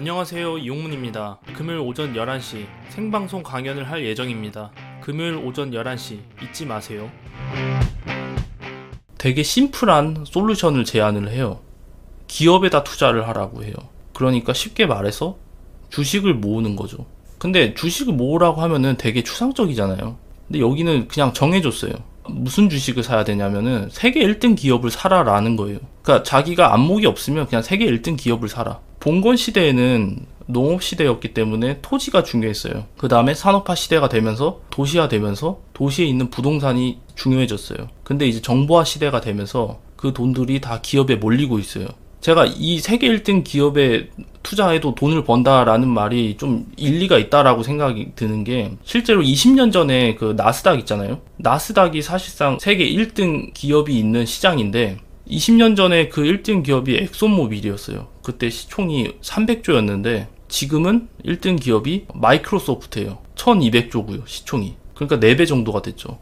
안녕하세요. 이용문입니다. 금요일 오전 11시 생방송 강연을 할 예정입니다. 금요일 오전 11시 잊지 마세요. 되게 심플한 솔루션을 제안을 해요. 기업에다 투자를 하라고 해요. 그러니까 쉽게 말해서 주식을 모으는 거죠. 근데 주식을 모으라고 하면은 되게 추상적이잖아요. 근데 여기는 그냥 정해줬어요. 무슨 주식을 사야 되냐면은 세계 1등 기업을 사라라는 거예요. 그러니까 자기가 안목이 없으면 그냥 세계 1등 기업을 사라. 봉건 시대에는 농업 시대였기 때문에 토지가 중요했어요. 그 다음에 산업화 시대가 되면서 도시화 되면서 도시에 있는 부동산이 중요해졌어요. 근데 이제 정보화 시대가 되면서 그 돈들이 다 기업에 몰리고 있어요. 제가 이 세계 1등 기업에 투자해도 돈을 번다라는 말이 좀 일리가 있다라고 생각이 드는 게 실제로 20년 전에 그 나스닥 있잖아요. 나스닥이 사실상 세계 1등 기업이 있는 시장인데 20년 전에 그 1등 기업이 엑소모빌이었어요. 그때 시총이 300조였는데 지금은 1등 기업이 마이크로소프트예요. 1200조고요. 시총이. 그러니까 4배 정도가 됐죠.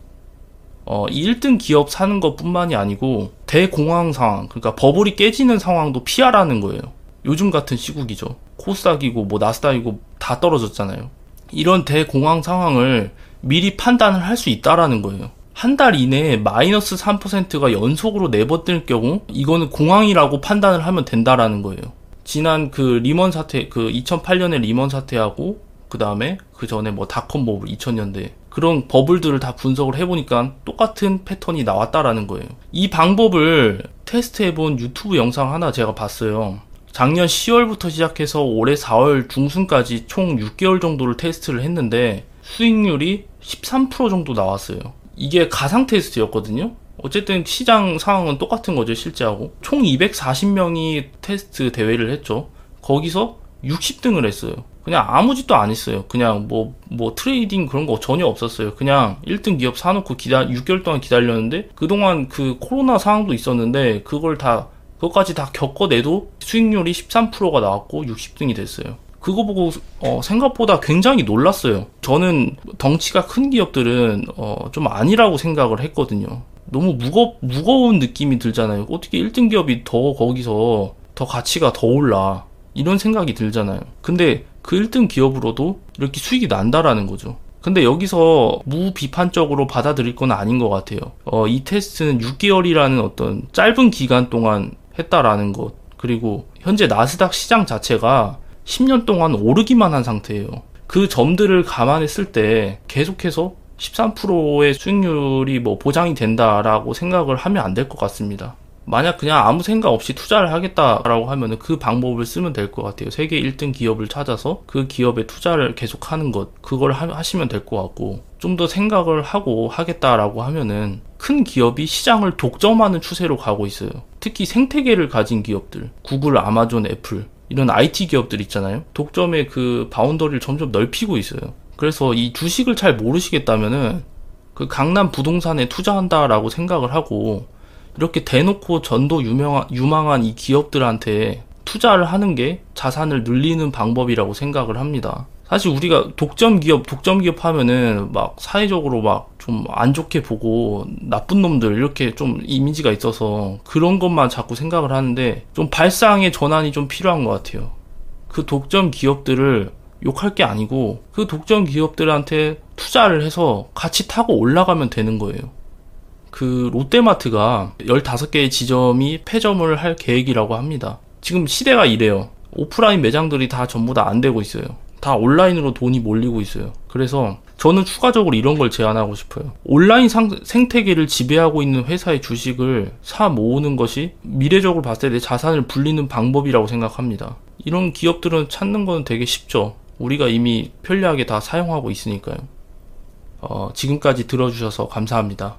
어, 이 1등 기업 사는 것 뿐만이 아니고 대공황 상황, 그러니까 버블이 깨지는 상황도 피하라는 거예요. 요즘 같은 시국이죠. 코스닥이고 뭐 나스닥이고 다 떨어졌잖아요. 이런 대공황 상황을 미리 판단을 할 수 있다라는 거예요. 한 달 이내에 마이너스 3%가 연속으로 네 번일 경우 이거는 공황이라고 판단을 하면 된다라는 거예요. 지난 그 리먼 사태, 그 2008년에 리먼 사태하고 그 다음에 그 전에 뭐 닷컴 버블 2000년대 그런 버블들을 다 분석을 해보니까 똑같은 패턴이 나왔다라는 거예요. 이 방법을 테스트해본 유튜브 영상 하나 제가 봤어요. 작년 10월부터 시작해서 올해 4월 중순까지 총 6개월 정도를 테스트를 했는데 수익률이 13% 정도 나왔어요. 이게 가상 테스트였거든요. 어쨌든 시장 상황은 똑같은 거죠, 실제하고. 총 240명이 테스트 대회를 했죠. 거기서 60등을 했어요. 그냥 아무 짓도 안 했어요. 그냥 뭐, 뭐 trading 그런 거 전혀 없었어요. 그냥 1등 기업 사놓고 기다, 6개월 동안 기다렸는데, 그동안 그 코로나 상황도 있었는데, 그걸 다, 그것까지 다 겪어내도 수익률이 13%가 나왔고 60등이 됐어요. 그거 보고 어, 생각보다 굉장히 놀랐어요. 저는 덩치가 큰 기업들은 어, 좀 아니라고 생각을 했거든요. 너무 무거 무거운 느낌이 들잖아요. 어떻게 1등 기업이 더 거기서 더 가치가 더 올라 이런 생각이 들잖아요. 근데 그 1등 기업으로도 이렇게 수익이 난다라는 거죠. 근데 여기서 무비판적으로 받아들일 건 아닌 것 같아요. 어, 이 테스트는 6개월이라는 어떤 짧은 기간 동안 했다라는 것. 그리고 현재 나스닥 시장 자체가 10년 동안 오르기만 한 상태예요. 그 점들을 감안했을 때 계속해서 13%의 수익률이 뭐 보장이 된다라고 생각을 하면 안 될 것 같습니다. 만약 그냥 아무 생각 없이 투자를 하겠다라고 하면 그 방법을 쓰면 될 것 같아요. 세계 1등 기업을 찾아서 그 기업에 투자를 계속 하는 것, 그걸 하, 시면 될 것 같고, 좀 더 생각을 하고 하겠다라고 하면은 큰 기업이 시장을 독점하는 추세로 가고 있어요. 특히 생태계를 가진 기업들, 구글, 아마존, 애플, 이런 IT 기업들 있잖아요. 독점의 그 boundary를 점점 넓히고 있어요. 그래서 이 주식을 잘 모르시겠다면은 그 강남 부동산에 투자한다라고 생각을 하고 이렇게 대놓고 전도 유명한, 유망한 이 기업들한테 투자를 하는 게 자산을 늘리는 방법이라고 생각을 합니다. 사실 우리가 독점 기업, 독점 기업 하면은 막 사회적으로 막 좀 안 좋게 보고 나쁜 놈들 이렇게 좀 이미지가 있어서 그런 것만 자꾸 생각을 하는데 좀 발상의 전환이 좀 필요한 것 같아요. 그 독점 기업들을 욕할 게 아니고 그 독점 기업들한테 투자를 해서 같이 타고 올라가면 되는 거예요. 그 롯데마트가 15개의 지점이 폐점을 할 계획이라고 합니다. 지금 시대가 이래요. 오프라인 매장들이 다 전부 다 안 되고 있어요. 다 온라인으로 돈이 몰리고 있어요. 그래서 저는 추가적으로 이런 걸 제안하고 싶어요. 온라인 상, 생태계를 지배하고 있는 회사의 주식을 사 모으는 것이 미래적으로 봤을 때내 자산을 불리는 방법이라고 생각합니다. 이런 기업들은 찾는 건 되게 쉽죠. 우리가 이미 편리하게 다 사용하고 있으니까요. 어, 지금까지 들어주셔서 감사합니다.